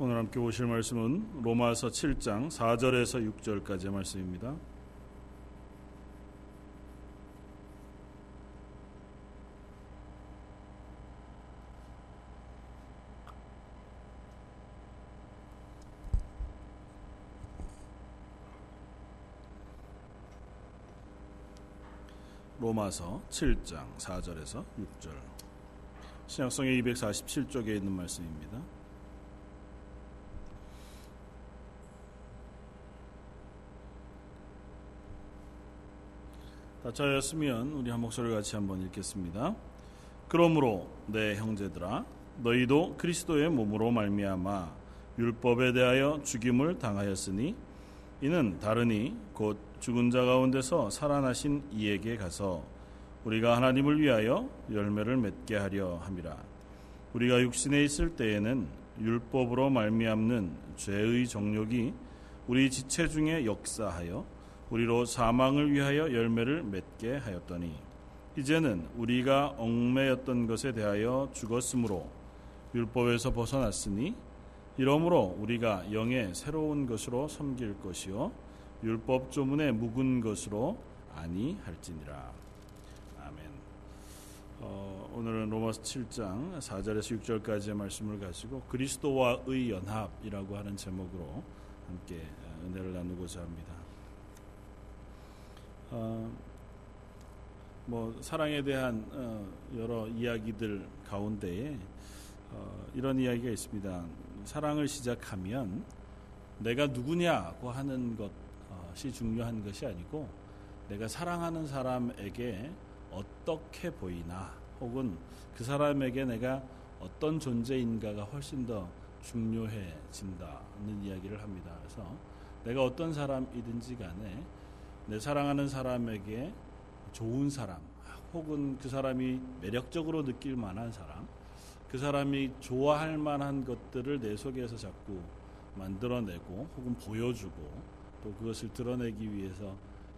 오늘 함께 보실 말씀은 로마서 7장 4절에서 6절까지의 말씀입니다. 로마서 7장 4절에서 6절 신약성의 247쪽에 있는 말씀입니다. 다 짜였으면 우리 한 목소리 같이 한번 읽겠습니다. 그러므로 내 형제들아 너희도 그리스도의 몸으로 말미암아 율법에 대하여 죽임을 당하였으니 이는 다르니 곧 죽은 자 가운데서 살아나신 이에게 가서 우리가 하나님을 위하여 열매를 맺게 하려 함이라. 우리가 육신에 있을 때에는 율법으로 말미암는 죄의 정욕이 우리 지체 중에 역사하여 우리로 사망을 위하여 열매를 맺게 하였더니 이제는 우리가 얽매였던 것에 대하여 죽었으므로 율법에서 벗어났으니 이러므로 우리가 영의 새로운 것으로 섬길 것이요 율법 조문에 묵은 것으로 아니할지니라. 아멘. 어, 오늘은 로마서 7장 4절에서 6절까지의 말씀을 가지고 그리스도와의 연합이라고 하는 제목으로 함께 은혜를 나누고자 합니다. 어, 뭐 사랑에 대한 어, 여러 이야기들 가운데에 어, 이런 이야기가 있습니다. 사랑을 시작하면 내가 누구냐고 하는 것이 중요한 것이 아니고 내가 사랑하는 사람에게 어떻게 보이나 혹은 그 사람에게 내가 어떤 존재인가가 훨씬 더 중요해진다는 이야기를 합니다. 그래서 내가 어떤 사람이든지 간에 내 사랑하는 사람에게 좋은 사람 혹은 그 사람이 매력적으로 느낄 만한 사람 그 사람이 좋아할 만한 것들을 내 속에서 자꾸 만들어내고 혹은 보여주고 또 그것을 드러내기 위해서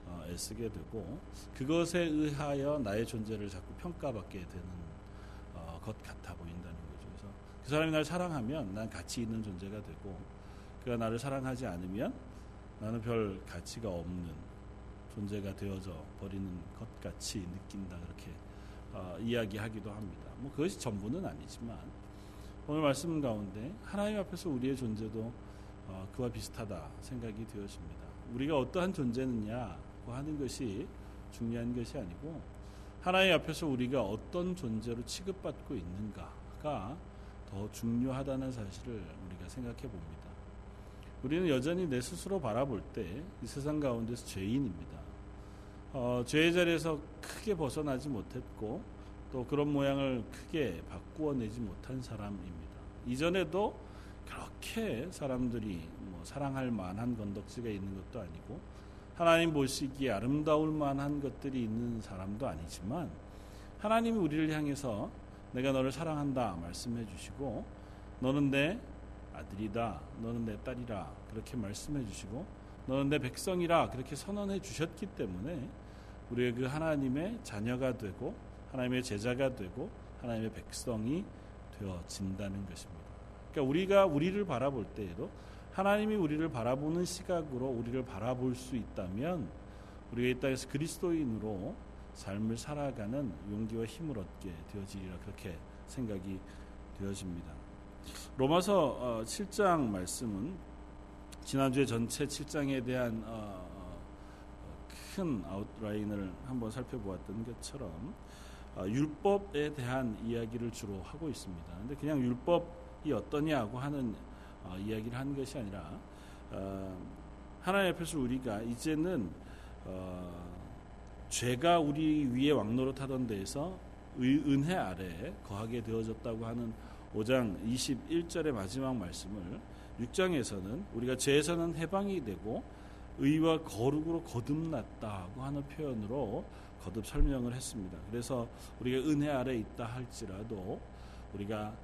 어, 애쓰게 되고 그것에 의하여 나의 존재를 자꾸 평가받게 되는 어, 것 같아 보인다는 거죠. 그래서 그 사람이 날 사랑하면 난 가치 있는 존재가 되고 그가 나를 사랑하지 않으면 나는 별 가치가 없는 존재가 되어져 버리는 것 같이 느낀다 그렇게 어, 이야기하기도 합니다. 뭐 그것이 전부는 아니지만 오늘 말씀 가운데 하나님 앞에서 우리의 존재도 어, 그와 비슷하다 생각이 되어집니다. 우리가 어떠한 존재느냐고 하는 것이 중요한 것이 아니고 하나님 앞에서 우리가 어떤 존재로 취급받고 있는가가 더 중요하다는 사실을 우리가 생각해 봅니다. 우리는 여전히 내 스스로 바라볼 때 이 세상 가운데서 죄인입니다. 어, 죄의 자리에서 크게 벗어나지 못했고 또 그런 모양을 크게 바꾸어내지 못한 사람입니다. 이전에도 그렇게 사람들이 뭐 사랑할 만한 건덕지가 있는 것도 아니고 하나님 보시기에 아름다울 만한 것들이 있는 사람도 아니지만 하나님이 우리를 향해서 내가 너를 사랑한다 말씀해 주시고 너는 내 아들이다 너는 내 딸이라 그렇게 말씀해 주시고 너는 내 백성이라 그렇게 선언해 주셨기 때문에 우리의 그 하나님의 자녀가 되고 하나님의 제자가 되고 하나님의 백성이 되어진다는 것입니다. 그러니까 우리가 우리를 바라볼 때에도 하나님이 우리를 바라보는 시각으로 우리를 바라볼 수 있다면 우리가 이 땅에서 그리스도인으로 삶을 살아가는 용기와 힘을 얻게 되어지리라 그렇게 생각이 되어집니다. 로마서 7장 어, 말씀은 지난주에 전체 7장에 대한 어, 큰 아웃라인을 한번 살펴보았던 것처럼 어, 율법에 대한 이야기를 주로 하고 있습니다. 근데 그냥 율법이 어떠냐고 하는 어, 이야기를 하는 것이 아니라 어, 하나님 앞에서 우리가 이제는 어, 죄가 우리 위에 왕노릇하던 데에서 의, 은혜 아래 거하게 되어졌다고 하는 5장 21절의 마지막 말씀을 6장에서는 우리가 죄에서는 해방이 되고 의와 거룩으로 거듭났다고 하는 표현으로 거듭 설명을 했습니다. 그래서 우리가 은혜 아래 있다 할지라도 우리가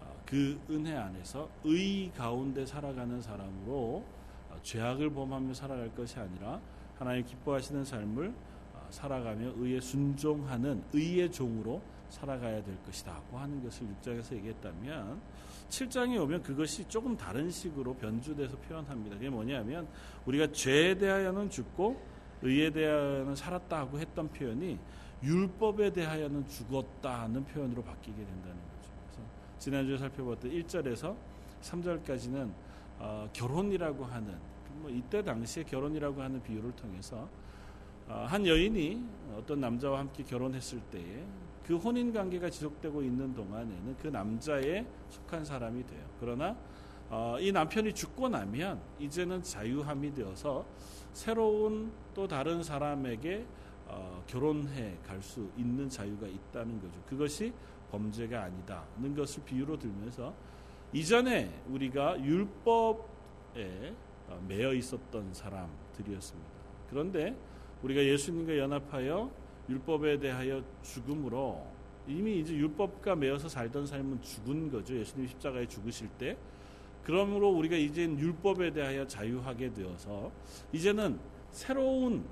어, 그 은혜 안에서 의 가운데 살아가는 사람으로 어, 죄악을 범하며 살아갈 것이 아니라 하나님 기뻐하시는 삶을 어, 살아가며 의에 순종하는 의의 종으로 살아가야 될 것이다고 하는 것을 6장에서 얘기했다면 7장에 오면 그것이 조금 다른 식으로 변주돼서 표현합니다. 그게 뭐냐면 우리가 죄에 대하여는 죽고 의에 대하여는 살았다고 했던 표현이 율법에 대하여는 죽었다는 표현으로 바뀌게 된다는 거죠. 그래서 지난주에 살펴봤던 1절에서 3절까지는 어, 결혼이라고 하는 뭐 이때 당시에 결혼이라고 하는 비유를 통해서 어, 한 여인이 어떤 남자와 함께 결혼했을 때에 그 혼인 관계가 지속되고 있는 동안에는 그 남자에 속한 사람이 돼요. 그러나 어, 이 남편이 죽고 나면 이제는 자유함이 되어서 새로운 또 다른 사람에게 어, 결혼해 갈 수 있는 자유가 있다는 거죠. 그것이 범죄가 아니다는 것을 비유로 들면서 이전에 우리가 율법에 어, 매여 있었던 사람들이었습니다. 그런데 우리가 예수님과 연합하여 율법에 대하여 죽음으로 이미 이제 율법과 매여서 살던 삶은 죽은 거죠. 예수님 십자가에 죽으실 때. 그러므로 우리가 이제는 율법에 대하여 자유하게 되어서 이제는 새로운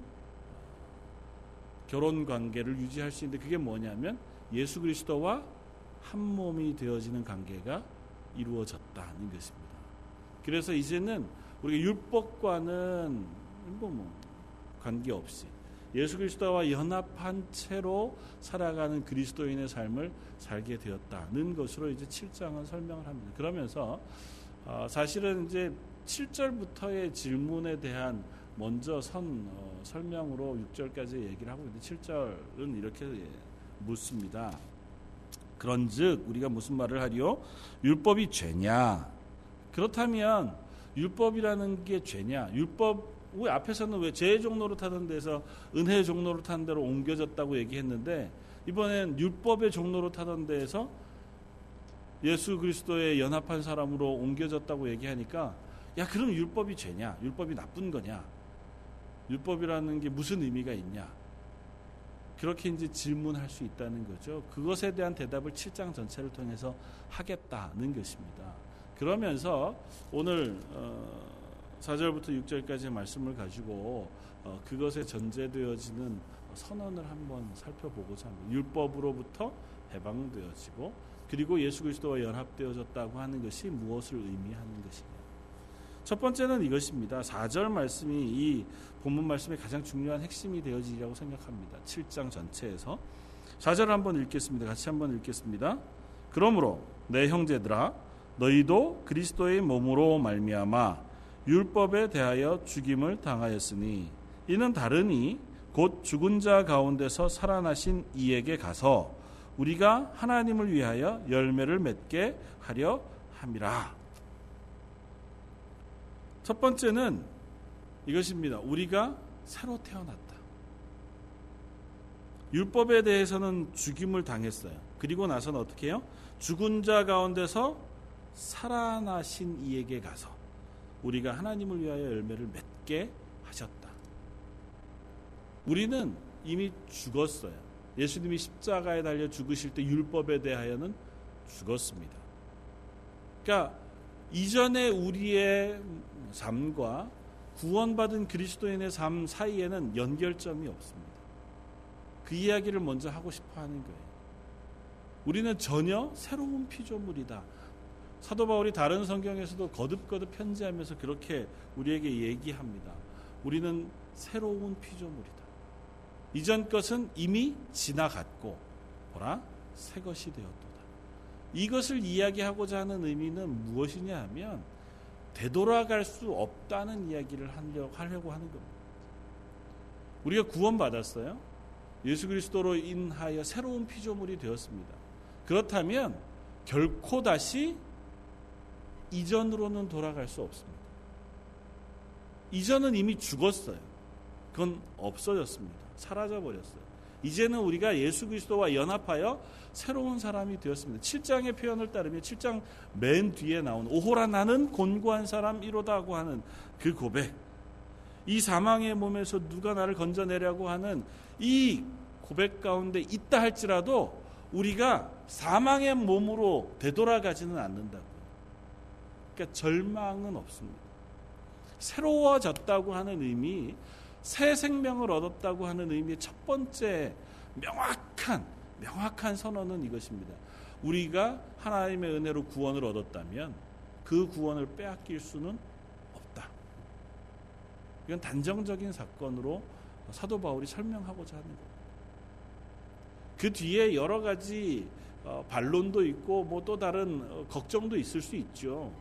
결혼 관계를 유지할 수 있는데 그게 뭐냐면 예수 그리스도와 한 몸이 되어지는 관계가 이루어졌다는 것입니다. 그래서 이제는 우리가 율법과는 뭐, 뭐 관계없이 예수 그리스도와 연합한 채로 살아가는 그리스도인의 삶을 살게 되었다는 것으로 이제 7장은 설명을 합니다. 그러면서 어, 사실은 이제 7절부터의 질문에 대한 먼저 선 어, 설명으로 6절까지 얘기를 하고 있는데 7절은 이렇게 묻습니다. 그런즉 우리가 무슨 말을 하리요? 율법이 죄냐? 그렇다면 율법이라는 게 죄냐? 율법 왜 앞에서는 왜 죄의 종로로 타던 데서 은혜의 종로로 타는 데로 옮겨졌다고 얘기했는데 이번엔 율법의 종로로 타던 데에서 예수 그리스도의 연합한 사람으로 옮겨졌다고 얘기하니까 야 그럼 율법이 죄냐? 율법이 나쁜 거냐? 율법이라는 게 무슨 의미가 있냐? 그렇게 이제 질문할 수 있다는 거죠. 그것에 대한 대답을 7장 전체를 통해서 하겠다는 것입니다. 그러면서 오늘 어 4절부터 6절까지의 말씀을 가지고 어, 그것에 전제되어지는 선언을 한번 살펴보고자 합니다. 율법으로부터 해방되어지고 그리고 예수 그리스도와 연합되어졌다고 하는 것이 무엇을 의미하는 것이냐. 첫 번째는 이것입니다. 4절 말씀이 이 본문 말씀의 가장 중요한 핵심이 되어지리라고 생각합니다. 7장 전체에서 4절 한번 읽겠습니다. 같이 한번 읽겠습니다. 그러므로 내 형제들아 너희도 그리스도의 몸으로 말미암아 율법에 대하여 죽임을 당하였으니 이는 다르니 곧 죽은 자 가운데서 살아나신 이에게 가서 우리가 하나님을 위하여 열매를 맺게 하려 함이라. 첫 번째는 이것입니다. 우리가 새로 태어났다. 율법에 대해서는 죽임을 당했어요. 그리고 나서는 어떻게 해요? 죽은 자 가운데서 살아나신 이에게 가서 우리가 하나님을 위하여 열매를 맺게 하셨다. 우리는 이미 죽었어요. 예수님이 십자가에 달려 죽으실 때 율법에 대하여는 죽었습니다. 그러니까 이전에 우리의 삶과 구원받은 그리스도인의 삶 사이에는 연결점이 없습니다. 그 이야기를 먼저 하고 싶어 하는 거예요. 우리는 전혀 새로운 피조물이다. 사도 바울이 다른 성경에서도 거듭거듭 편지하면서 그렇게 우리에게 얘기합니다. 우리는 새로운 피조물이다. 이전 것은 이미 지나갔고 보라 새 것이 되었도다. 이것을 이야기하고자 하는 의미는 무엇이냐 하면 되돌아갈 수 없다는 이야기를 하려고, 하는 겁니다. 우리가 구원받았어요. 예수 그리스도로 인하여 새로운 피조물이 되었습니다. 그렇다면 결코 다시 이전으로는 돌아갈 수 없습니다. 이전은 이미 죽었어요. 그건 없어졌습니다. 사라져 버렸어요. 이제는 우리가 예수 그리스도와 연합하여 새로운 사람이 되었습니다. 7장의 표현을 따르면 7장 맨 뒤에 나온 오호라 나는 곤고한 사람 이로다고 하는 그 고백. 이 사망의 몸에서 누가 나를 건져내려고 하는 이 고백 가운데 있다 할지라도 우리가 사망의 몸으로 되돌아가지는 않는다고. 그러니까 절망은 없습니다. 새로워졌다고 하는 의미, 새 생명을 얻었다고 하는 의미의 첫 번째 명확한 명확한 선언은 이것입니다. 우리가 하나님의 은혜로 구원을 얻었다면 그 구원을 빼앗길 수는 없다. 이건 단정적인 사건으로 사도 바울이 설명하고자 하는 겁니다. 그 뒤에 여러 가지 어, 반론도 있고 뭐 또 다른 어, 걱정도 있을 수 있죠.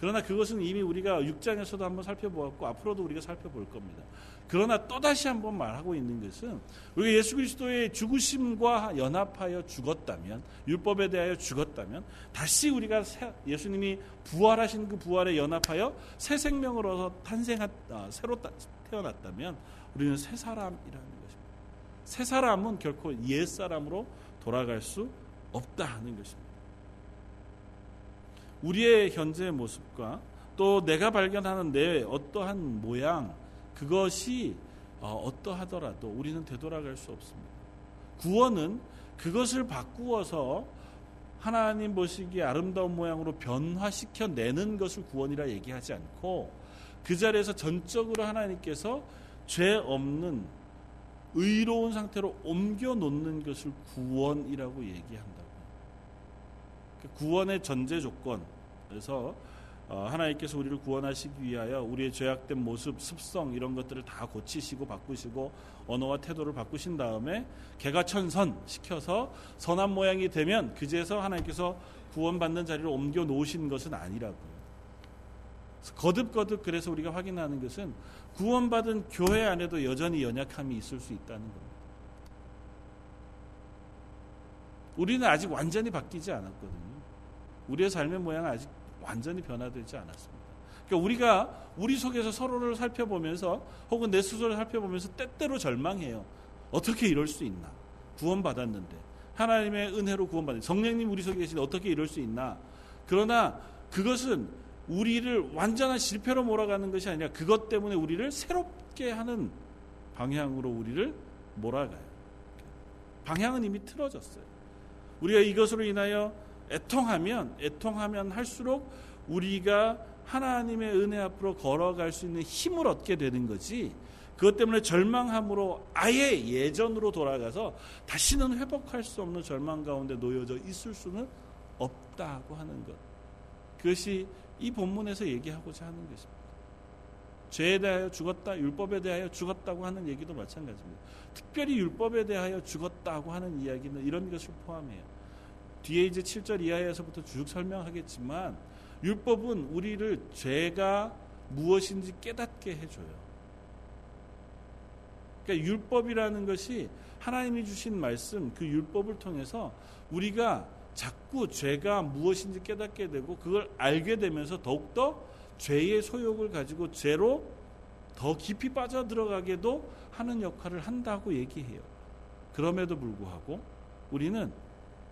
그러나 그것은 이미 우리가 6장에서도 한번 살펴보았고 앞으로도 우리가 살펴볼 겁니다. 그러나 또다시 한번 말하고 있는 것은 우리가 예수 그리스도의 죽으심과 연합하여 죽었다면 율법에 대하여 죽었다면 다시 우리가 예수님이 부활하신 그 부활에 연합하여 새 생명을 얻어 탄생한 아, 새로 태어났다면 우리는 새 사람이라는 것입니다. 새 사람은 결코 옛 사람으로 돌아갈 수 없다 하는 것입니다. 우리의 현재 모습과 또 내가 발견하는 내 어떠한 모양 그것이 어, 떠하더라도 우리는 되돌아갈 수 없습니다. 구원은 그것을 바꾸어서 하나님 보시기에 아름다운 모양으로 변화시켜 내는 것을 구원이라 얘기하지 않고 그 자리에서 전적으로 하나님께서 죄 없는 의로운 상태로 옮겨 놓는 것을 구원이라고 얘기한다고. 구원의 전제 조건에서 어, 하나님께서 우리를 구원하시기 위하여 우리의 죄악된 모습, 습성 이런 것들을 다 고치시고 바꾸시고 언어와 태도를 바꾸신 다음에 개가 천선 시켜서 선한 모양이 되면 그제서 하나님께서 구원받는 자리로 옮겨 놓으신 것은 아니라고요. 거듭거듭 그래서 우리가 확인하는 것은 구원받은 교회 안에도 여전히 연약함이 있을 수 있다는 겁니다. 우리는 아직 완전히 바뀌지 않았거든요. 우리의 삶의 모양은 아직 완전히 변화되지 않았습니다. 그러니까 우리가 우리 속에서 서로를 살펴보면서 혹은 내 스스로를 살펴보면서 때때로 절망해요. 어떻게 이럴 수 있나? 구원받았는데 하나님의 은혜로 구원받는 성령님 우리 속에 계신 어떻게 이럴 수 있나? 그러나 그것은 우리를 완전한 실패로 몰아가는 것이 아니라 그것 때문에 우리를 새롭게 하는 방향으로 우리를 몰아가요. 방향은 이미 틀어졌어요. 우리가 이것으로 인하여 애통하면 애통하면 할수록 우리가 하나님의 은혜 앞으로 걸어갈 수 있는 힘을 얻게 되는 거지. 그것 때문에 절망함으로 아예 예전으로 돌아가서 다시는 회복할 수 없는 절망 가운데 놓여져 있을 수는 없다고 하는 것. 그것이 이 본문에서 얘기하고자 하는 것입니다. 죄에 대하여 죽었다, 율법에 대하여 죽었다고 하는 얘기도 마찬가지입니다. 특별히 율법에 대하여 죽었다고 하는 이야기는 이런 것을 포함해요. 뒤에 이제 7절 이하에서부터 쭉 설명하겠지만 율법은 우리를 죄가 무엇인지 깨닫게 해줘요. 그러니까 율법이라는 것이 하나님이 주신 말씀, 그 율법을 통해서 우리가 자꾸 죄가 무엇인지 깨닫게 되고 그걸 알게 되면서 더욱더 죄의 소욕을 가지고 죄로 더 깊이 빠져 들어가게도 하는 역할을 한다고 얘기해요. 그럼에도 불구하고 우리는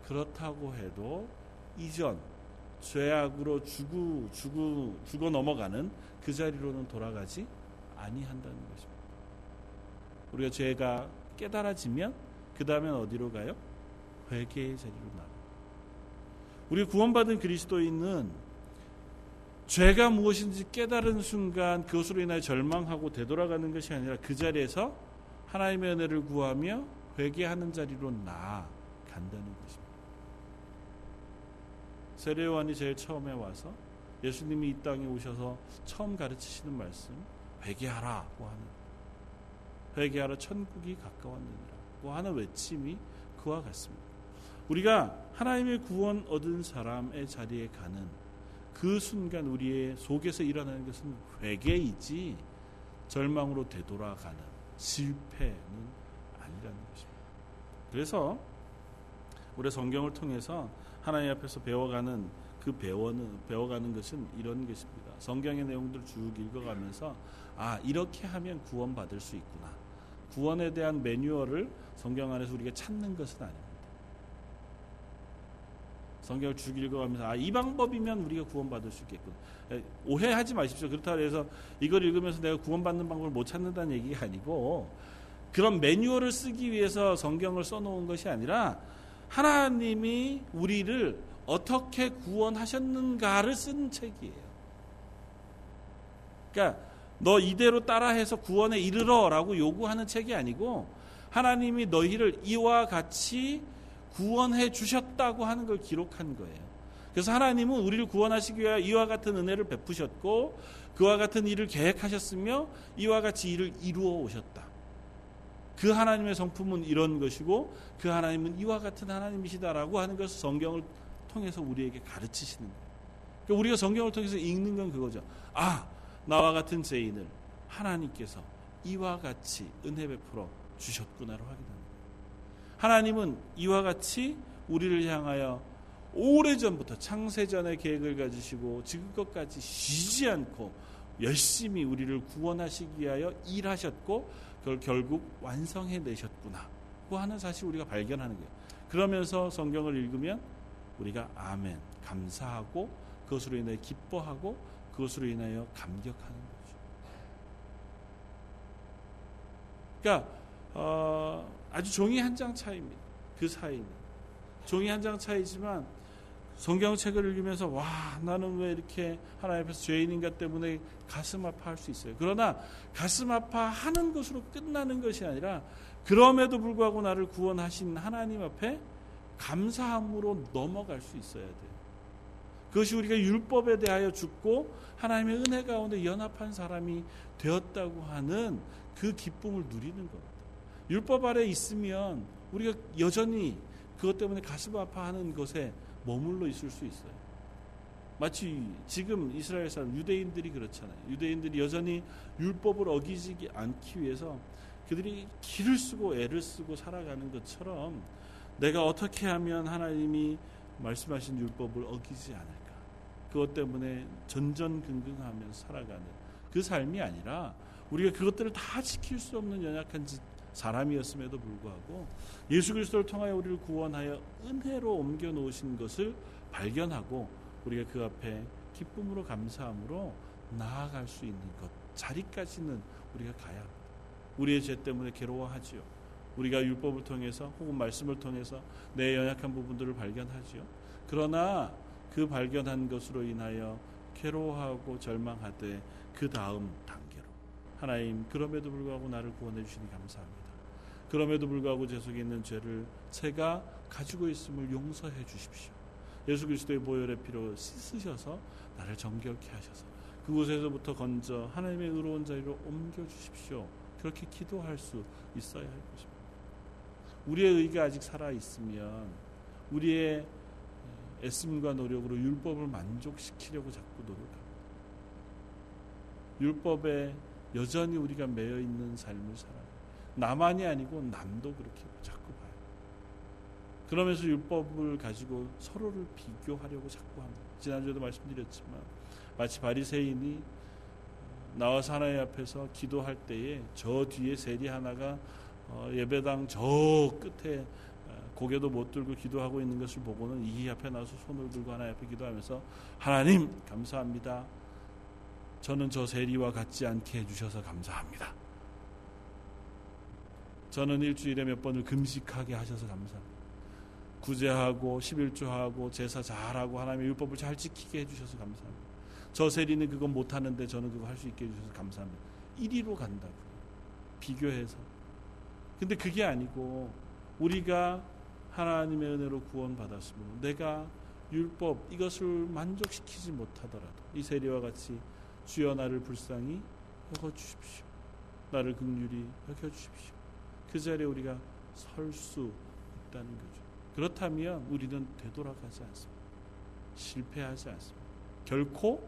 그렇다고 해도 이전 죄악으로 죽어 죽어 죽어 넘어가는 그 자리로는 돌아가지 아니한다는 것입니다. 우리가 죄가 깨달아지면 그 다음엔 어디로 가요? 회개의 자리로 나가. 우리 구원받은 그리스도인은 죄가 무엇인지 깨달은 순간 그것으로 인하여 절망하고 되돌아가는 것이 아니라 그 자리에서 하나님의 은혜를 구하며 회개하는 자리로 나아간다는 것입니다. 세례요한이 제일 처음에 와서 예수님이 이 땅에 오셔서 처음 가르치시는 말씀 회개하라고 하는 회개하라 천국이 가까웠느니라고 하는 외침이 그와 같습니다. 우리가 하나님의 구원 얻은 사람의 자리에 가는 그 순간 우리의 속에서 일어나는 것은 회개이지 절망으로 되돌아가는 실패는 아니라는 것입니다. 그래서 우리 성경을 통해서 하나님 앞에서 배워가는 그 배워는 배워가는 것은 이런 것입니다. 성경의 내용들 쭉 읽어가면서 아 이렇게 하면 구원 받을 수 있구나. 구원에 대한 매뉴얼을 성경 안에서 우리가 찾는 것은 아닙니다. 성경을 쭉 읽어가면서 아 이 방법이면 우리가 구원받을 수 있겠군. 오해하지 마십시오. 그렇다고 해서 이걸 읽으면서 내가 구원받는 방법을 못 찾는다는 얘기가 아니고 그런 매뉴얼을 쓰기 위해서 성경을 써놓은 것이 아니라 하나님이 우리를 어떻게 구원하셨는가를 쓴 책이에요. 그러니까 너 이대로 따라해서 구원에 이르러라고 요구하는 책이 아니고 하나님이 너희를 이와 같이 구원해 주셨다고 하는 걸 기록한 거예요. 그래서 하나님은 우리를 구원하시기 위하여 이와 같은 은혜를 베푸셨고 그와 같은 일을 계획하셨으며 이와 같이 일을 이루어 오셨다. 그 하나님의 성품은 이런 것이고 그 하나님은 이와 같은 하나님이시다라고 하는 것을 성경을 통해서 우리에게 가르치시는 거예요. 그러니까 우리가 성경을 통해서 읽는 건 그거죠. 아, 나와 같은 죄인을 하나님께서 이와 같이 은혜 베풀어 주셨구나를 확인하는 거예요. 하나님은 이와 같이 우리를 향하여 오래전부터 창세전의 계획을 가지시고 지금껏까지 쉬지 않고 열심히 우리를 구원하시기 위하여 일하셨고 그걸 결국 완성해 내셨구나. 고 하는 사실 우리가 발견하는 거예요. 그러면서 성경을 읽으면 우리가 아멘, 감사하고 그것으로 인해 기뻐하고 그것으로 인하여 감격하는 거죠. 그러니까 어, 아주 종이 한 장 차이입니다. 그 사이는 종이 한 장 차이지만 성경책을 읽으면서 와 나는 왜 이렇게 하나님 앞에서 죄인인가 때문에 가슴 아파할 수 있어요. 그러나 가슴 아파하는 것으로 끝나는 것이 아니라 그럼에도 불구하고 나를 구원하신 하나님 앞에 감사함으로 넘어갈 수 있어야 돼요. 그것이 우리가 율법에 대하여 죽고 하나님의 은혜 가운데 연합한 사람이 되었다고 하는 그 기쁨을 누리는 겁니다. 율법 아래 있으면 우리가 여전히 그것 때문에 가슴 아파하는 것에 머물러 있을 수 있어요. 마치 지금 이스라엘 사람 유대인들이 그렇잖아요. 유대인들이 여전히 율법을 어기지 않기 위해서 그들이 길을 쓰고 애를 쓰고 살아가는 것처럼 내가 어떻게 하면 하나님이 말씀하신 율법을 어기지 않을까? 그것 때문에 전전긍긍하며 살아가는 그 삶이 아니라 우리가 그것들을 다 지킬 수 없는 연약한 사람이었음에도 불구하고 예수 그리스도를 통하여 우리를 구원하여 은혜로 옮겨 놓으신 것을 발견하고 우리가 그 앞에 기쁨으로 감사함으로 나아갈 수 있는 것 자리까지는 우리가 가야 합니다. 우리의 죄 때문에 괴로워하지요. 우리가 율법을 통해서 혹은 말씀을 통해서 내 연약한 부분들을 발견하지요. 그러나 그 발견한 것으로 인하여 괴로워하고 절망하되 그 다음 단계로 하나님 그럼에도 불구하고 나를 구원해 주시니 감사합니다. 그럼에도 불구하고 제 속에 있는 죄를 제가 가지고 있음을 용서해 주십시오. 예수 그리스도의 보혈의 피로 씻으셔서 나를 정결케 하셔서 그곳에서부터 건져 하나님의 의로운 자리로 옮겨 주십시오. 그렇게 기도할 수 있어야 할 것입니다. 우리의 의가 아직 살아 있으면 우리의 애씀과 노력으로 율법을 만족시키려고 자꾸 노력합니다. 율법에 여전히 우리가 매여 있는 삶을 살아요. 나만이 아니고 남도 그렇게 자꾸 봐요. 그러면서 율법을 가지고 서로를 비교하려고 자꾸 합니다. 지난주에도 말씀드렸지만 마치 바리새인이 나와서 하나님 앞에서 기도할 때에 저 뒤에 세리 하나가 어, 예배당 저 끝에 어, 고개도 못 들고 기도하고 있는 것을 보고는 이 앞에 나서 손을 들고 하나님 앞에 기도하면서 하나님 감사합니다. 저는 저 세리와 같지 않게 해주셔서 감사합니다. 저는 일주일에 몇 번을 금식하게 하셔서 감사합니다. 구제하고 11조하고 제사 잘하고 하나님의 율법을 잘 지키게 해주셔서 감사합니다. 저 세리는 그건 못하는데 저는 그거 할 수 있게 해주셔서 감사합니다. 1위로 간다고 비교해서. 근데 그게 아니고 우리가 하나님의 은혜로 구원받았으면 내가 율법 이것을 만족시키지 못하더라도 이 세리와 같이 주여 나를 불쌍히 여겨 주십시오. 나를 극률히 여겨 주십시오. 그 자리에 우리가 설 수 있다는 거죠. 그렇다면 우리는 되돌아가지 않습니다. 실패하지 않습니다. 결코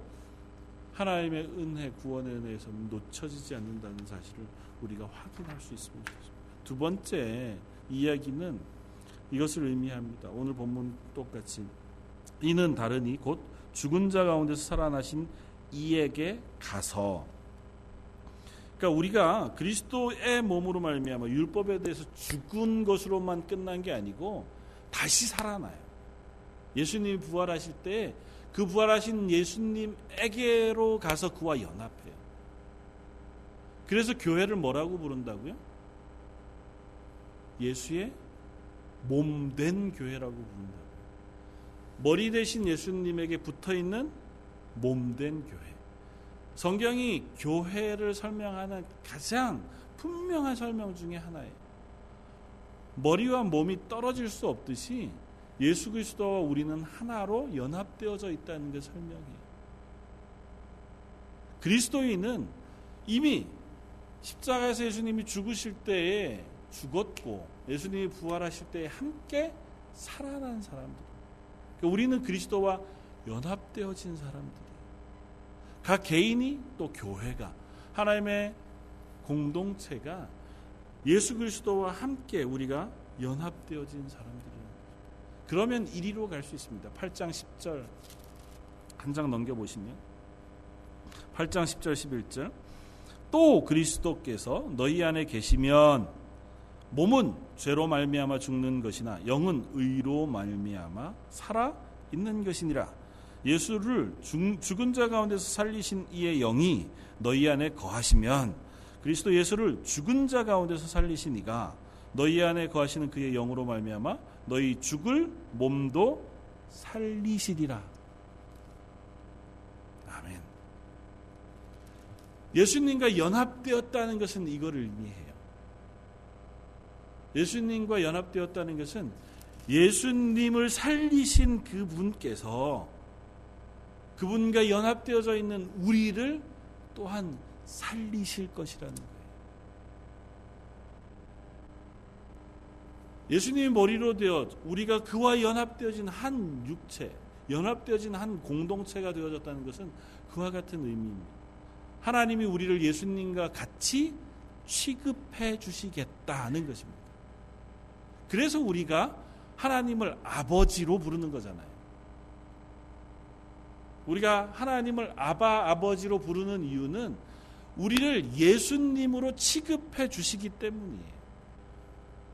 하나님의 은혜, 구원의 은혜에서 놓쳐지지 않는다는 사실을 우리가 확인할 수 있으면 좋겠습니다. 두 번째 이야기는 이것을 의미합니다. 오늘 본문 똑같이 이는 다르니 곧 죽은 자 가운데서 살아나신 이에게 가서 그러니까 우리가 그리스도의 몸으로 말미암아 율법에 대해서 죽은 것으로만 끝난 게 아니고 다시 살아나요. 예수님이 부활하실 때 그 부활하신 예수님에게로 가서 그와 연합해요. 그래서 교회를 뭐라고 부른다고요? 예수의 몸 된 교회라고 부른다. 머리 대신 예수님에게 붙어 있는 몸 된 교회. 성경이 교회를 설명하는 가장 분명한 설명 중에 하나예요. 머리와 몸이 떨어질 수 없듯이 예수 그리스도와 우리는 하나로 연합되어져 있다는 게 설명이에요. 그리스도인은 이미 십자가에서 예수님이 죽으실 때에 죽었고 예수님이 부활하실 때에 함께 살아난 사람들. 그러니까 우리는 그리스도와 연합되어진 사람들이에요. 각 개인이 또 교회가 하나님의 공동체가 예수 그리스도와 함께 우리가 연합되어진 사람들이에요. 그러면 이리로 갈 수 있습니다. 8장 10절 한 장 넘겨 보시면 8장 10절 11절 또 그리스도께서 너희 안에 계시면 몸은 죄로 말미암아 죽는 것이나 영은 의로 말미암아 살아 있는 것이니라. 예수를 죽은 자 가운데서 살리신 이의 영이 너희 안에 거하시면 그리스도 예수를 죽은 자 가운데서 살리신 이가 너희 안에 거하시는 그의 영으로 말미암아 너희 죽을 몸도 살리시리라. 아멘. 예수님과 연합되었다는 것은 이거를 의미해요. 예수님과 연합되었다는 것은 예수님을 살리신 그분께서 그분과 연합되어져 있는 우리를 또한 살리실 것이라는 거예요. 예수님이 머리로 되어 우리가 그와 연합되어진 한 육체, 연합되어진 한 공동체가 되어졌다는 것은 그와 같은 의미입니다. 하나님이 우리를 예수님과 같이 취급해 주시겠다는 것입니다. 그래서 우리가 하나님을 아버지로 부르는 거잖아요. 우리가 하나님을 아바 아버지로 부르는 이유는 우리를 예수님으로 취급해 주시기 때문이에요.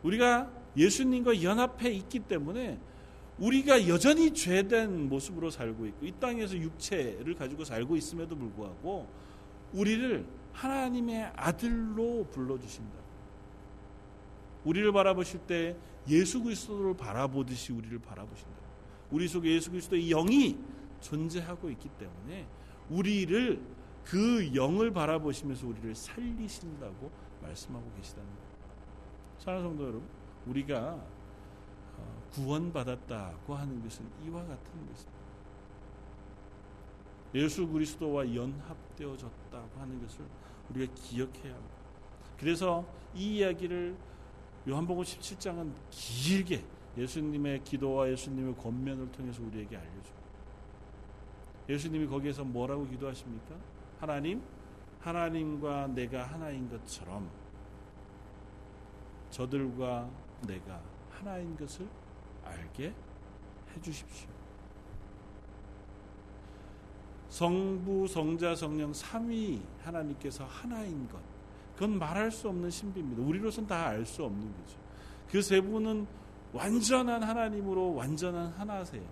우리가 예수님과 연합해 있기 때문에 우리가 여전히 죄된 모습으로 살고 있고 이 땅에서 육체를 가지고 살고 있음에도 불구하고 우리를 하나님의 아들로 불러 주신다. 우리를 바라보실 때 예수 그리스도를 바라보듯이 우리를 바라보신다. 우리 속에 예수 그리스도의 영이 존재하고 있기 때문에 우리를 그 영을 바라보시면서 우리를 살리신다고 말씀하고 계시다는 거예요. 사랑하는 성도 여러분, 우리가 어, 구원받았다고 하는 것은 이와 같은 것입니다. 예수 그리스도와 연합되어졌다고 하는 것을 우리가 기억해야 합니다. 그래서 이 이야기를 요한복음 17장은 길게 예수님의 기도와 예수님의 권면을 통해서 우리에게 알려줍니다. 예수님이 거기에서 뭐라고 기도하십니까? 하나님, 하나님과 내가 하나인 것처럼 저들과 내가 하나인 것을 알게 해 주십시오. 성부, 성자, 성령 삼위 하나님께서 하나인 것. 그건 말할 수 없는 신비입니다. 우리로서는 다알 수 없는 거죠. 그 세 분은 완전한 하나님으로 완전한 하나세요.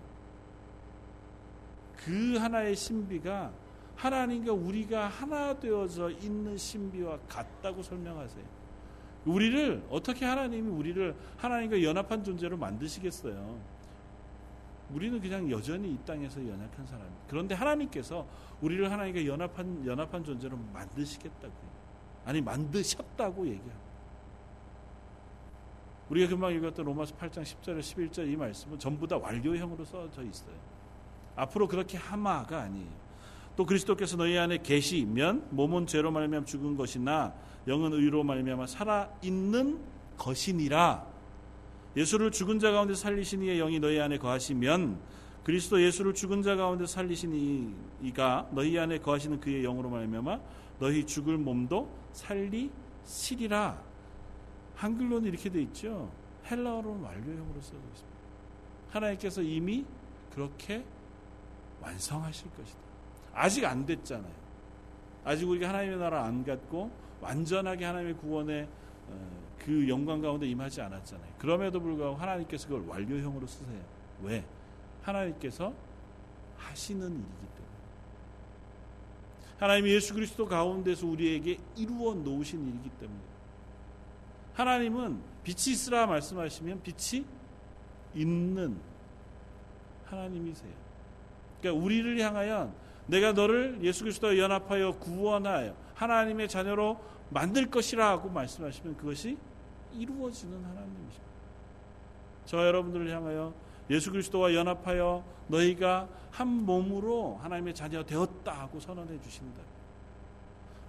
그 하나의 신비가 하나님과 우리가 하나 되어져 있는 신비와 같다고 설명하세요. 우리를 어떻게 하나님이 우리를 하나님과 연합한 존재로 만드시겠어요? 우리는 그냥 여전히 이 땅에서 연약한 사람입니다. 그런데 하나님께서 우리를 하나님과 연합한 연합한 존재로 만드시겠다고요. 아니 만드셨다고 얘기합니다. 우리가 금방 읽었던 로마서 8장 10절 11절 이 말씀은 전부 다 완료형으로 써져 있어요. 앞으로 그렇게 하마가 아니에요. 또 그리스도께서 너희 안에 계시면 몸은 죄로 말미암아 죽은 것이나 영은 의로 말미암아 살아 있는 것이니라. 예수를 죽은 자 가운데 살리신 이의 영이 너희 안에 거하시면 그리스도 예수를 죽은 자 가운데 살리신 이가 너희 안에 거하시는 그의 영으로 말미암아 너희 죽을 몸도 살리시리라. 한글로는 이렇게 돼 있죠. 헬라어로는 완료형으로 써져 있습니다. 하나님께서 이미 그렇게 완성하실 것이다. 아직 안 됐잖아요. 아직 우리가 하나님의 나라 안 갔고 완전하게 하나님의 구원의 어, 그 영광 가운데 임하지 않았잖아요. 그럼에도 불구하고 하나님께서 그걸 완료형으로 쓰세요. 왜? 하나님께서 하시는 일이기 때문에. 하나님이 예수 그리스도 가운데서 우리에게 이루어 놓으신 일이기 때문에. 하나님은 빛이 있으라 말씀하시면 빛이 있는 하나님이세요. 그러니까 우리를 향하여 내가 너를 예수 그리스도와 연합하여 구원하여 하나님의 자녀로 만들 것이라고 말씀하시면 그것이 이루어지는 하나님이십니다. 저와 여러분들을 향하여 예수 그리스도와 연합하여 너희가 한 몸으로 하나님의 자녀 되었다 하고 선언해 주신다.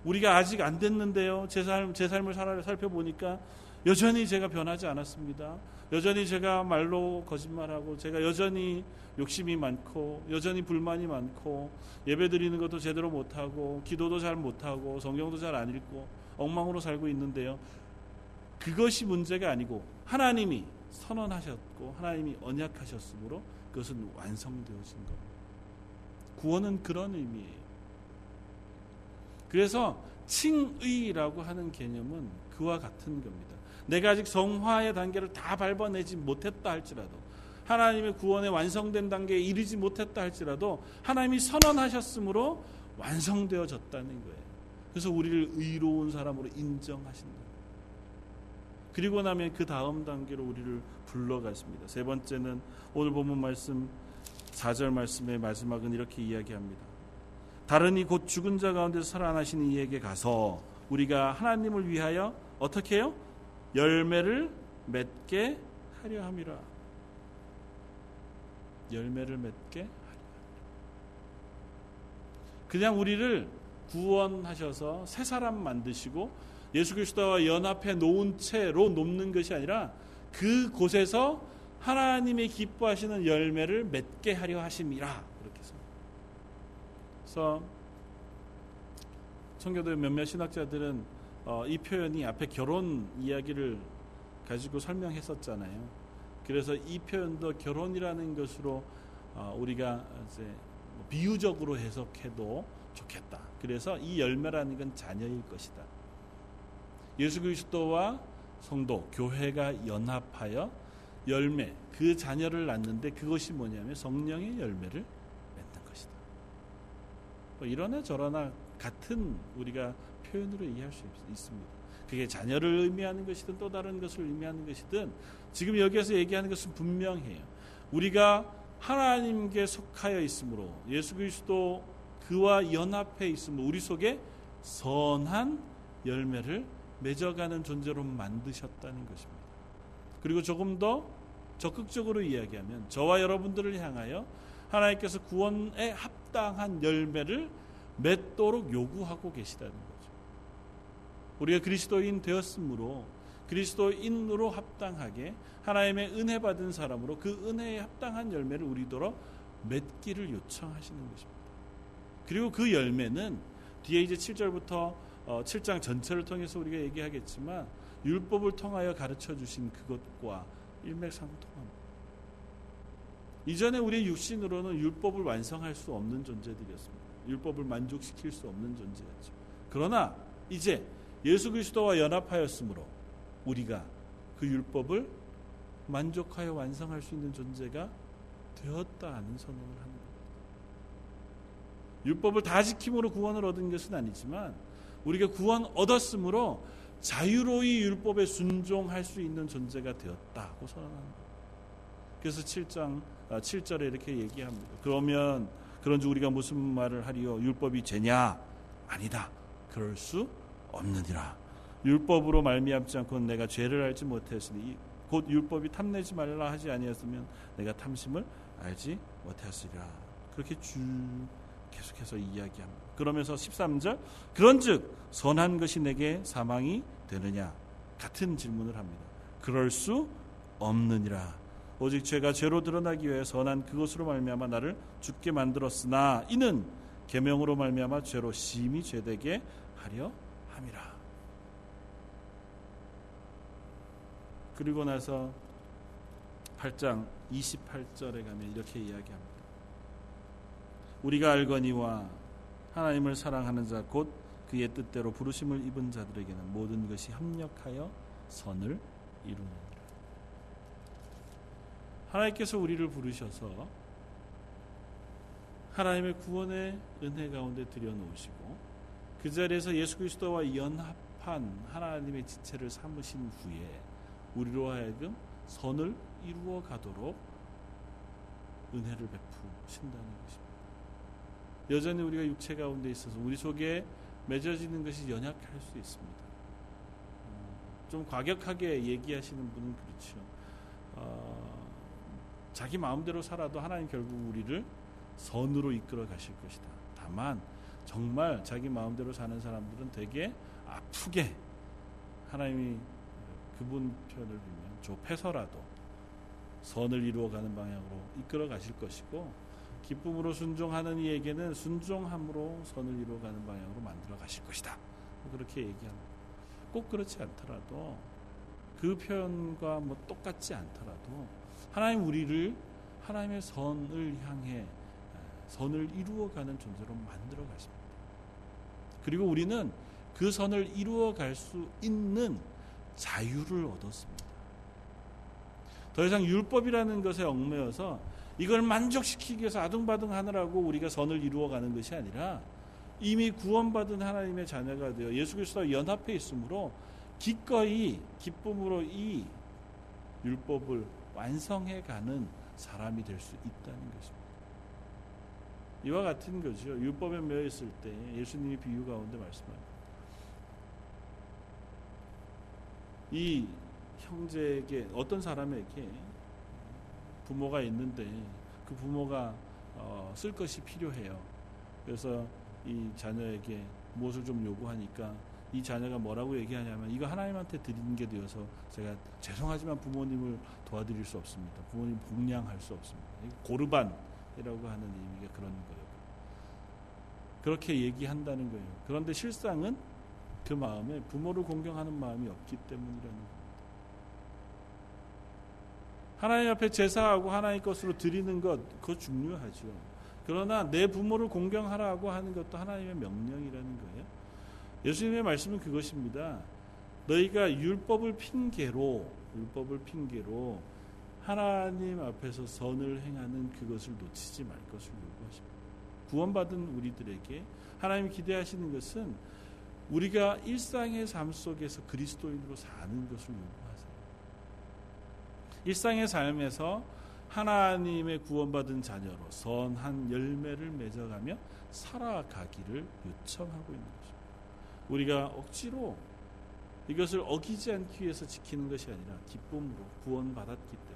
우리가 아직 안 됐는데요. 제 삶, 제 삶을 살펴보니까 여전히 제가 변하지 않았습니다. 여전히 제가 말로 거짓말하고 제가 여전히 욕심이 많고 여전히 불만이 많고 예배 드리는 것도 제대로 못하고 기도도 잘 못하고 성경도 잘 안 읽고 엉망으로 살고 있는데요. 그것이 문제가 아니고 하나님이 선언하셨고 하나님이 언약하셨으므로 그것은 완성되어진 겁니다. 구원은 그런 의미예요. 그래서 칭의라고 하는 개념은 그와 같은 겁니다. 내가 아직 성화의 단계를 다 밟아내지 못했다 할지라도 하나님의 구원에 완성된 단계에 이르지 못했다 할지라도 하나님이 선언하셨으므로 완성되어졌다는 거예요. 그래서 우리를 의로운 사람으로 인정하신다. 그리고 나면 그 다음 단계로 우리를 불러가십니다. 세 번째는 오늘 본문 말씀 4절 말씀의 마지막은 이렇게 이야기합니다. 다른 이 곧 죽은 자 가운데 살아나신 이에게 가서 우리가 하나님을 위하여 어떻게 해요? 열매를 맺게 하려 함이라. 열매를 맺게 하려 그냥 우리를 구원하셔서 새 사람 만드시고 예수 그리스도와 연합해 놓은 채로 높는 것이 아니라 그 곳에서 하나님의 기뻐하시는 열매를 맺게 하려 하심이라. 그렇게 해서 그래서 청교도의 몇몇 신학자들은 어, 이 표현이 앞에 결혼 이야기를 가지고 설명했었잖아요. 그래서 이 표현도 결혼이라는 것으로 어, 우리가 이제 뭐 비유적으로 해석해도 좋겠다. 그래서 이 열매라는 건 자녀일 것이다. 예수 그리스도와 성도, 교회가 연합하여 열매, 그 자녀를 낳는데 그것이 뭐냐면 성령의 열매를 맺는 것이다. 뭐 이러나 저러나 같은 우리가 표현으로 이해할 수 있 습니다. 그게 자녀를 의미하는 것이든 또 다른 것을 의미하는 것이든 지금 여기에서 얘기하는 것은 분명해요. 우리가 하나님께 속하여 있으므로 예수 그리스도 그와 연합해 있으므로 우리 속에 선한 열매를 맺어가는 존재로 만드셨다는 것입니다. 그리고 조금 더 적극적으로 이야기하면 저와 여러분들을 향하여 하나님께서 구원에 합당한 열매를 맺도록 요구하고 계시다는 거죠. 우리가 그리스도인 되었으므로 그리스도인으로 합당하게 하나님의 은혜 받은 사람으로 그 은혜에 합당한 열매를 우리더러 맺기를 요청하시는 것입니다. 그리고 그 열매는 뒤에 이제 7절부터 7장 어, 전체를 통해서 우리가 얘기하겠지만 율법을 통하여 가르쳐 주신 그것과 일맥상통합니다. 이전에 우리 육신으로는 율법을 완성할 수 없는 존재들이었습니다. 율법을 만족시킬 수 없는 존재였죠. 그러나 이제 예수 그리스도와 연합하였으므로 우리가 그 율법을 만족하여 완성할 수 있는 존재가 되었다는 선언을 겁니다. 율법을 다 지킴으로 구원을 얻은 것은 아니지만 우리가 구원 얻었으므로 자유로이 율법에 순종할 수 있는 존재가 되었다고 선언하는 거예요. 그래서 7장 7절에 아, 이렇게 얘기합니다. 그러면 그런지 우리가 무슨 말을 하리요? 율법이 죄냐? 아니다. 그럴 수 없느니라. 율법으로 말미암지 않고 내가 죄를 알지 못했으니 곧 율법이 탐내지 말라 하지 아니었으면 내가 탐심을 알지 못했으리라. 그렇게 쭉 계속해서 이야기합니다. 그러면서 13절 그런즉 선한 것이 내게 사망이 되느냐 같은 질문을 합니다. 그럴 수 없느니라. 오직 죄가 죄로 드러나기 위해 선한 그것으로 말미암아 나를 죽게 만들었으나 이는 계명으로 말미암아 죄로 심히 죄되게 하려 함이라. 그리고 나서 8장 28절에 가면 이렇게 이야기합니다. 우리가 알거니와 하나님을 사랑하는 자 곧 그의 뜻대로 부르심을 입은 자들에게는 모든 것이 합력하여 선을 이루느니라. 하나님께서 우리를 부르셔서 하나님의 구원의 은혜 가운데 들여놓으시고 그 자리에서 예수 그리스도와 연합한 하나님의 지체를 삼으신 후에 우리로 하여금 선을 이루어 가도록 은혜를 베푸신다는 것입니다. 여전히 우리가 육체 가운데 있어서 우리 속에 맺어지는 것이 연약할 수 있습니다. 어, 좀 과격하게 얘기하시는 분은 그렇죠. 어, 자기 마음대로 살아도 하나님 결국 우리를 선으로 이끌어 가실 것이다. 다만 정말 자기 마음대로 사는 사람들은 되게 아프게 하나님이 그분 편을 빌면 좁해서라도 선을 이루어가는 방향으로 이끌어 가실 것이고 기쁨으로 순종하는 이에게는 순종함으로 선을 이루어가는 방향으로 만들어 가실 것이다. 그렇게 얘기합니다. 꼭 그렇지 않더라도 그 표현과 뭐 똑같지 않더라도 하나님 우리를 하나님의 선을 향해 선을 이루어가는 존재로 만들어 가십니다. 그리고 우리는 그 선을 이루어 갈 수 있는 자유를 얻었습니다. 더 이상 율법이라는 것에 얽매여서 이걸 만족시키기 위해서 아둥바둥 하느라고 우리가 선을 이루어 가는 것이 아니라 이미 구원받은 하나님의 자녀가 되어 예수 그리스도와 연합해 있으므로 기꺼이 기쁨으로 이 율법을 완성해 가는 사람이 될 수 있다는 것입니다. 이와 같은 거죠. 율법에 매여 있을 때 예수님이 비유 가운데 말씀합니다. 이 형제에게 어떤 사람에게 부모가 있는데 그 부모가 어, 쓸 것이 필요해요. 그래서 이 자녀에게 무엇을 좀 요구하니까 이 자녀가 뭐라고 얘기하냐면 이거 하나님한테 드리는 게 되어서 제가 죄송하지만 부모님을 도와드릴 수 없습니다. 부모님 복량할 수 없습니다. 고르반 이라고 하는 의미가 그런 거예요. 그렇게 얘기한다는 거예요. 그런데 실상은 그 마음에 부모를 공경하는 마음이 없기 때문이라는 겁니다. 하나님 앞에 제사하고 하나님 것으로 드리는 것, 그거 중요하죠. 그러나 내 부모를 공경하라고 하는 것도 하나님의 명령이라는 거예요. 예수님의 말씀은 그것입니다. 너희가 율법을 핑계로 율법을 핑계로 하나님 앞에서 선을 행하는 그것을 놓치지 말 것을 요구하십니다. 구원받은 우리들에게 하나님이 기대하시는 것은 우리가 일상의 삶 속에서 그리스도인으로 사는 것을 요구하세요. 일상의 삶에서 하나님의 구원받은 자녀로 선한 열매를 맺어가며 살아가기를 요청하고 있는 것입니다. 우리가 억지로 이것을 어기지 않기 위해서 지키는 것이 아니라 기쁨으로 구원받았기 때문에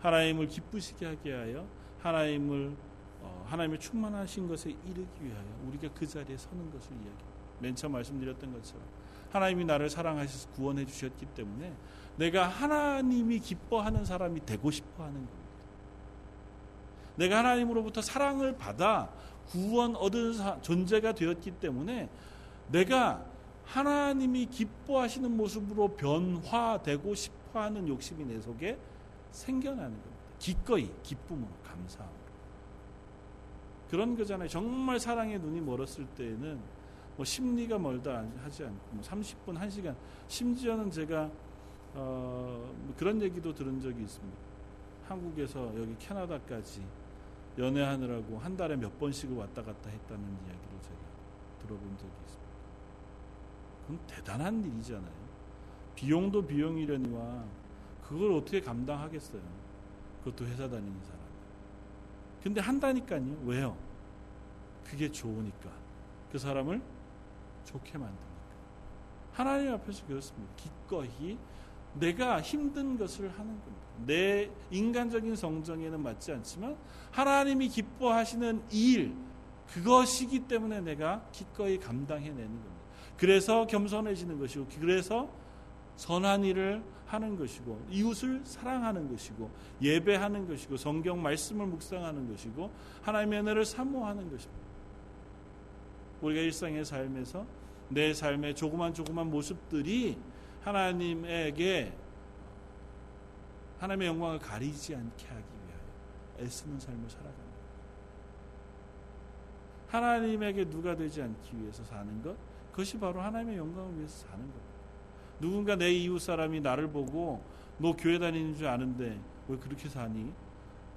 하나님을 기쁘시게 하게 하여 하나님을 어, 하나님의 충만하신 것에 이르기 위하여 우리가 그 자리에 서는 것을 이야기합니다. 맨 처음 말씀드렸던 것처럼 하나님이 나를 사랑하셔서 구원해 주셨기 때문에 내가 하나님이 기뻐하는 사람이 되고 싶어 하는 겁니다. 내가 하나님으로부터 사랑을 받아 구원 얻은 존재가 되었기 때문에 내가 하나님이 기뻐하시는 모습으로 변화되고 싶어 하는 욕심이 내 속에 생겨나는 겁니다. 기꺼이, 기쁨으로, 감사함으로. 그런 거잖아요. 정말 사랑의 눈이 멀었을 때에는 뭐 심리가 멀다 하지 않고 뭐 30분, 1시간, 심지어는 제가 어, 뭐 그런 얘기도 들은 적이 있습니다. 한국에서 여기 캐나다까지 연애하느라고 한 달에 몇 번씩 왔다 갔다 했다는 이야기를 제가 들어본 적이 있습니다. 그건 대단한 일이잖아요. 비용도 비용이려니와 그걸 어떻게 감당하겠어요? 그것도 회사 다니는 사람. 근데 한다니까요. 왜요? 그게 좋으니까. 그 사람을 좋게 만드니까. 하나님 앞에서 그렇습니다. 기꺼이 내가 힘든 것을 하는 겁니다. 내 인간적인 성정에는 맞지 않지만 하나님이 기뻐하시는 일 그것이기 때문에 내가 기꺼이 감당해내는 겁니다. 그래서 겸손해지는 것이고 그래서 선한 일을 하는 것이고 이웃을 사랑하는 것이고 예배하는 것이고 성경 말씀을 묵상하는 것이고 하나님의 은혜를 사모하는 것입니다. 우리가 일상의 삶에서 내 삶의 조그만 조그만 모습들이 하나님에게 하나님의 영광을 가리지 않게 하기 위하여 애쓰는 삶을 살아갑니다. 하나님에게 누가 되지 않기 위해서 사는 것, 그것이 바로 하나님의 영광을 위해서 사는 겁니다. 누군가 내 이웃 사람이 나를 보고 너 교회 다니는 줄 아는데 왜 그렇게 사니?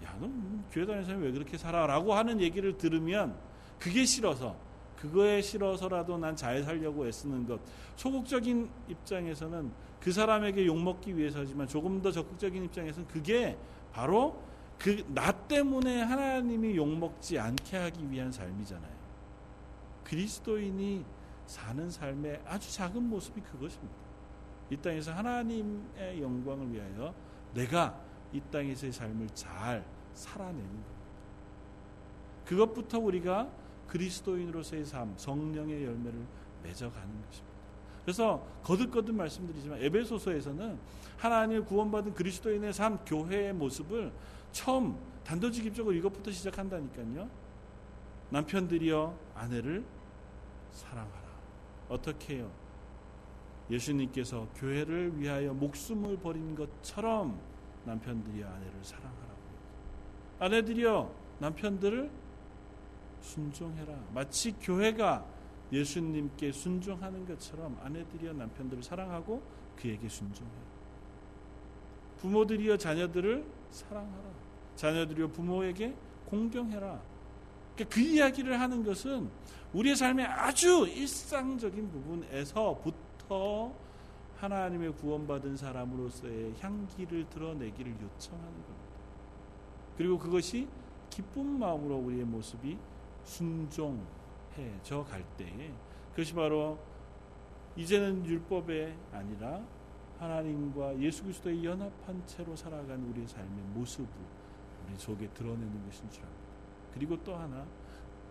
야, 너 교회 다니는 사람이 왜 그렇게 살아? 라고 하는 얘기를 들으면 그게 싫어서 그거에 싫어서라도 난 잘 살려고 애쓰는 것. 소극적인 입장에서는 그 사람에게 욕먹기 위해서지만 조금 더 적극적인 입장에서는 그게 바로 그 나 때문에 하나님이 욕먹지 않게 하기 위한 삶이잖아요. 그리스도인이 사는 삶의 아주 작은 모습이 그것입니다. 이 땅에서 하나님의 영광을 위하여 내가 이 땅에서의 삶을 잘 살아내는 겁니다. 그것부터 우리가 그리스도인으로서의 삶, 성령의 열매를 맺어가는 것입니다. 그래서 거듭거듭 말씀드리지만 에베소서에서는 하나님의 구원받은 그리스도인의 삶, 교회의 모습을 처음 단도직입적으로 이것부터 시작한다니까요. 남편들이여 아내를 사랑하라. 어떻게 해요? 예수님께서 교회를 위하여 목숨을 버린 것처럼 남편들이 아내를 사랑하라고. 아내들이여 남편들을 순종해라. 마치 교회가 예수님께 순종하는 것처럼 아내들이여 남편들을 사랑하고 그에게 순종해라. 부모들이여 자녀들을 사랑하라. 자녀들이여 부모에게 공경해라. 그러니까 그 이야기를 하는 것은 우리의 삶의 아주 일상적인 부분에서부터 하나님의 구원받은 사람으로서의 향기를 드러내기를 요청하는 겁니다. 그리고 그것이 기쁜 마음으로 우리의 모습이 순종해져 갈 때에 그것이 바로 이제는 율법에 아니라 하나님과 예수 그리스도의 연합한 채로 살아가는 우리의 삶의 모습을 우리 속에 드러내는 것인 줄 압니다. 그리고 또 하나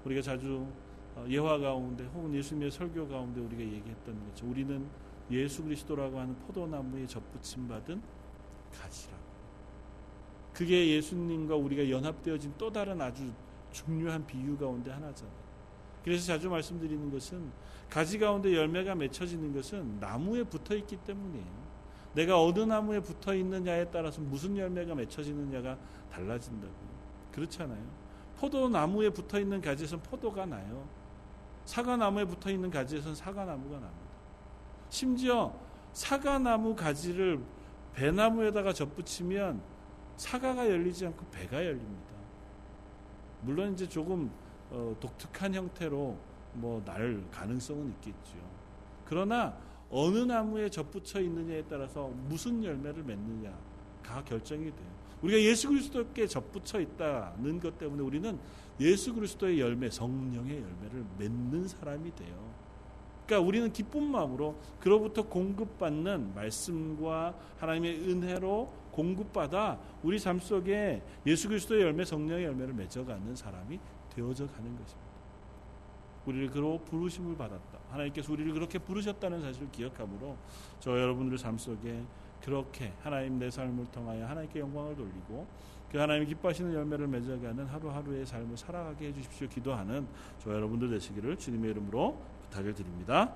우리가 자주 어, 예화 가운데 혹은 예수님의 설교 가운데 우리가 얘기했던 것처럼 우리는 예수 그리스도라고 하는 포도나무에 접붙임 받은 가지라고. 그게 예수님과 우리가 연합되어진 또 다른 아주 중요한 비유 가운데 하나잖아요. 그래서 자주 말씀드리는 것은 가지 가운데 열매가 맺혀지는 것은 나무에 붙어 있기 때문이에요. 내가 어느 나무에 붙어 있느냐에 따라서 무슨 열매가 맺혀지느냐가 달라진다고. 그렇잖아요. 포도나무에 붙어 있는 가지에서는 포도가 나요. 사과나무에 붙어 있는 가지에서는 사과나무가 납니다. 심지어 사과나무 가지를 배나무에다가 접붙이면 사과가 열리지 않고 배가 열립니다. 물론 이제 조금 어, 독특한 형태로 뭐 날 가능성은 있겠죠. 그러나 어느 나무에 접붙여 있느냐에 따라서 무슨 열매를 맺느냐가 결정이 돼요. 우리가 예수 그리스도께 접붙여 있다는 것 때문에 우리는 예수 그리스도의 열매, 성령의 열매를 맺는 사람이 돼요. 그러니까 우리는 기쁜 마음으로 그로부터 공급받는 말씀과 하나님의 은혜로 공급받아 우리 삶 속에 예수 그리스도의 열매, 성령의 열매를 맺어가는 사람이 되어져 가는 것입니다. 우리를 그로 부르심을 받았다. 하나님께서 우리를 그렇게 부르셨다는 사실을 기억함으로 저 여러분들 삶 속에 그렇게 하나님 내 삶을 통하여 하나님께 영광을 돌리고 그 하나님 기뻐하시는 열매를 맺어가는 하루하루의 삶을 살아가게 해주십시오. 기도하는 저 여러분들 되시기를 주님의 이름으로 부탁을 드립니다.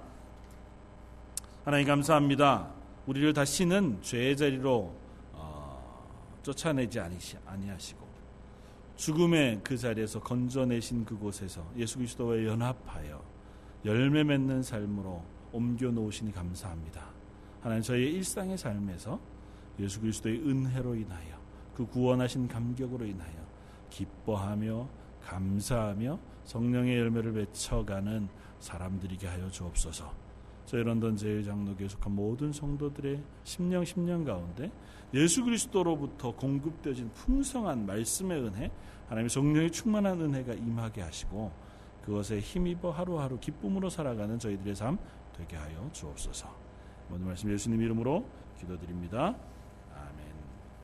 하나님 감사합니다. 우리를 다시는 죄의 자리로 어, 쫓아내지 아니하시고 죽음의 그 자리에서 건져내신 그곳에서 예수 그리스도와 연합하여 열매 맺는 삶으로 옮겨 놓으시니 감사합니다. 하나님 저희의 일상의 삶에서 예수 그리스도의 은혜로 인하여 그 구원하신 감격으로 인하여 기뻐하며 감사하며 성령의 열매를 맺혀가는 사람들이게 하여 주옵소서. 저희 런던 제일장로교에 속한 모든 성도들의 심령 심령 가운데 예수 그리스도로부터 공급되어진 풍성한 말씀의 은혜, 하나님의 성령의 충만한 은혜가 임하게 하시고 그것에 힘입어 하루하루 기쁨으로 살아가는 저희들의 삶 되게 하여 주옵소서. 모든 말씀 예수님 이름으로 기도드립니다.